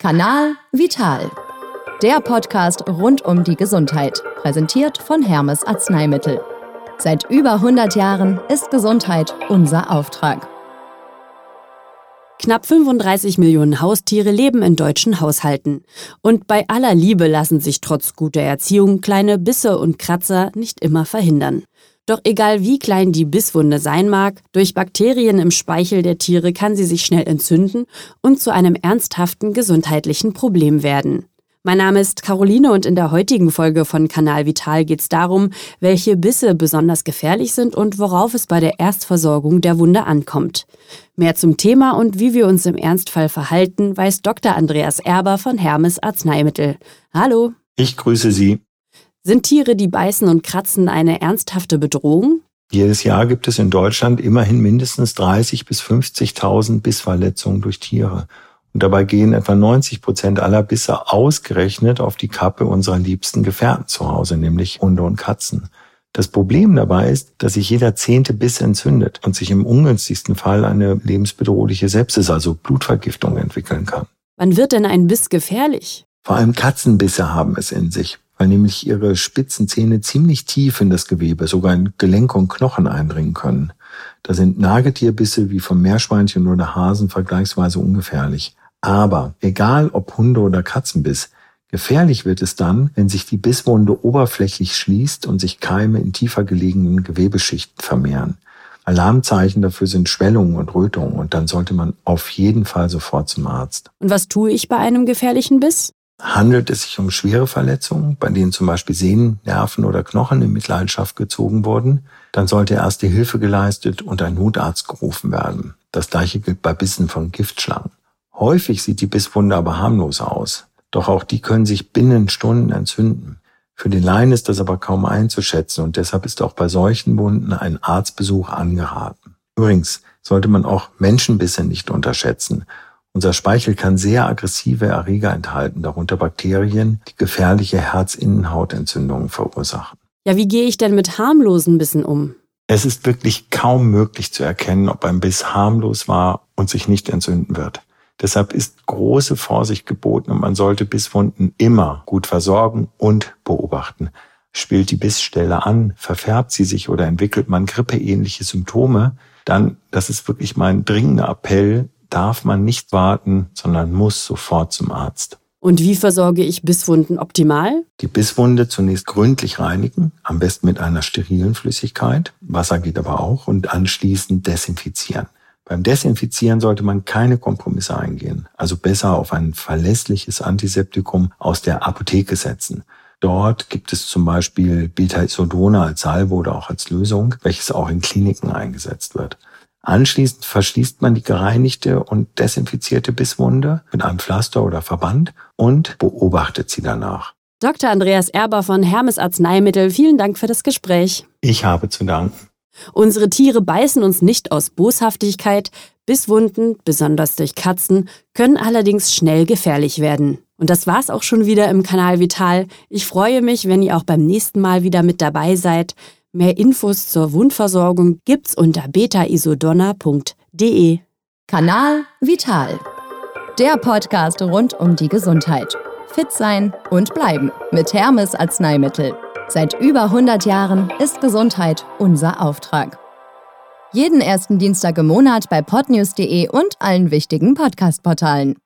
Kanal Vital. Der Podcast rund um die Gesundheit, präsentiert von Hermes Arzneimittel. Seit über 100 Jahren ist Gesundheit unser Auftrag. Knapp 35 Millionen Haustiere leben in deutschen Haushalten. Und bei aller Liebe lassen sich trotz guter Erziehung kleine Bisse und Kratzer nicht immer verhindern. Doch egal wie klein die Bisswunde sein mag, durch Bakterien im Speichel der Tiere kann sie sich schnell entzünden und zu einem ernsthaften gesundheitlichen Problem werden. Mein Name ist Caroline und in der heutigen Folge von Kanal Vital geht es darum, welche Bisse besonders gefährlich sind und worauf es bei der Erstversorgung der Wunde ankommt. Mehr zum Thema und wie wir uns im Ernstfall verhalten, weiß Dr. Andreas Erber von Hermes Arzneimittel. Hallo. Ich grüße Sie. Sind Tiere, die beißen und kratzen, eine ernsthafte Bedrohung? Jedes Jahr gibt es in Deutschland immerhin mindestens 30.000 bis 50.000 Bissverletzungen durch Tiere. Und dabei gehen etwa 90 Prozent aller Bisse ausgerechnet auf die Kappe unserer liebsten Gefährten zu Hause, nämlich Hunde und Katzen. Das Problem dabei ist, dass sich jeder zehnte Biss entzündet und sich im ungünstigsten Fall eine lebensbedrohliche Sepsis, also Blutvergiftung, entwickeln kann. Wann wird denn ein Biss gefährlich? Vor allem Katzenbisse haben es in sich weil nämlich ihre spitzen Zähne ziemlich tief in das Gewebe, sogar in Gelenke und Knochen eindringen können. Da sind Nagetierbisse wie vom Meerschweinchen oder Hasen vergleichsweise ungefährlich. Aber egal ob Hunde oder Katzenbiss, gefährlich wird es dann, wenn sich die Bisswunde oberflächlich schließt und sich Keime in tiefer gelegenen Gewebeschichten vermehren. Alarmzeichen dafür sind Schwellungen und Rötungen und dann sollte man auf jeden Fall sofort zum Arzt. Und was tue ich bei einem gefährlichen Biss? Handelt es sich um schwere Verletzungen, bei denen zum Beispiel Sehnen, Nerven oder Knochen in Mitleidenschaft gezogen wurden, dann sollte erste Hilfe geleistet und ein Notarzt gerufen werden. Das gleiche gilt bei Bissen von Giftschlangen. Häufig sieht die Bisswunde aber harmlos aus. Doch auch die können sich binnen Stunden entzünden. Für den Laien ist das aber kaum einzuschätzen und deshalb ist auch bei solchen Wunden ein Arztbesuch angeraten. Übrigens sollte man auch Menschenbisse nicht unterschätzen unser Speichel kann sehr aggressive Erreger enthalten, darunter Bakterien, die gefährliche Herzinnenhautentzündungen verursachen. Ja, wie gehe ich denn mit harmlosen Bissen um? Es ist wirklich kaum möglich zu erkennen, ob ein Biss harmlos war und sich nicht entzünden wird. Deshalb ist große Vorsicht geboten und man sollte Bisswunden immer gut versorgen und beobachten. Spielt die Bissstelle an, verfärbt sie sich oder entwickelt man grippeähnliche Symptome, dann, das ist wirklich mein dringender Appell, darf man nicht warten, sondern muss sofort zum Arzt. Und wie versorge ich Bisswunden optimal? Die Bisswunde zunächst gründlich reinigen, am besten mit einer sterilen Flüssigkeit. Wasser geht aber auch und anschließend desinfizieren. Beim Desinfizieren sollte man keine Kompromisse eingehen, also besser auf ein verlässliches Antiseptikum aus der Apotheke setzen. Dort gibt es zum Beispiel Beta-Isodone als Salbe oder auch als Lösung, welches auch in Kliniken eingesetzt wird. Anschließend verschließt man die gereinigte und desinfizierte Bisswunde mit einem Pflaster oder Verband und beobachtet sie danach. Dr. Andreas Erber von Hermes Arzneimittel, vielen Dank für das Gespräch. Ich habe zu danken. Unsere Tiere beißen uns nicht aus Boshaftigkeit. Bisswunden, besonders durch Katzen, können allerdings schnell gefährlich werden. Und das war's auch schon wieder im Kanal Vital. Ich freue mich, wenn ihr auch beim nächsten Mal wieder mit dabei seid. Mehr Infos zur Wundversorgung gibt's unter betaisodonna.de. Kanal Vital. Der Podcast rund um die Gesundheit. Fit sein und bleiben mit Hermes Arzneimittel. Seit über 100 Jahren ist Gesundheit unser Auftrag. Jeden ersten Dienstag im Monat bei podnews.de und allen wichtigen Podcast-Portalen.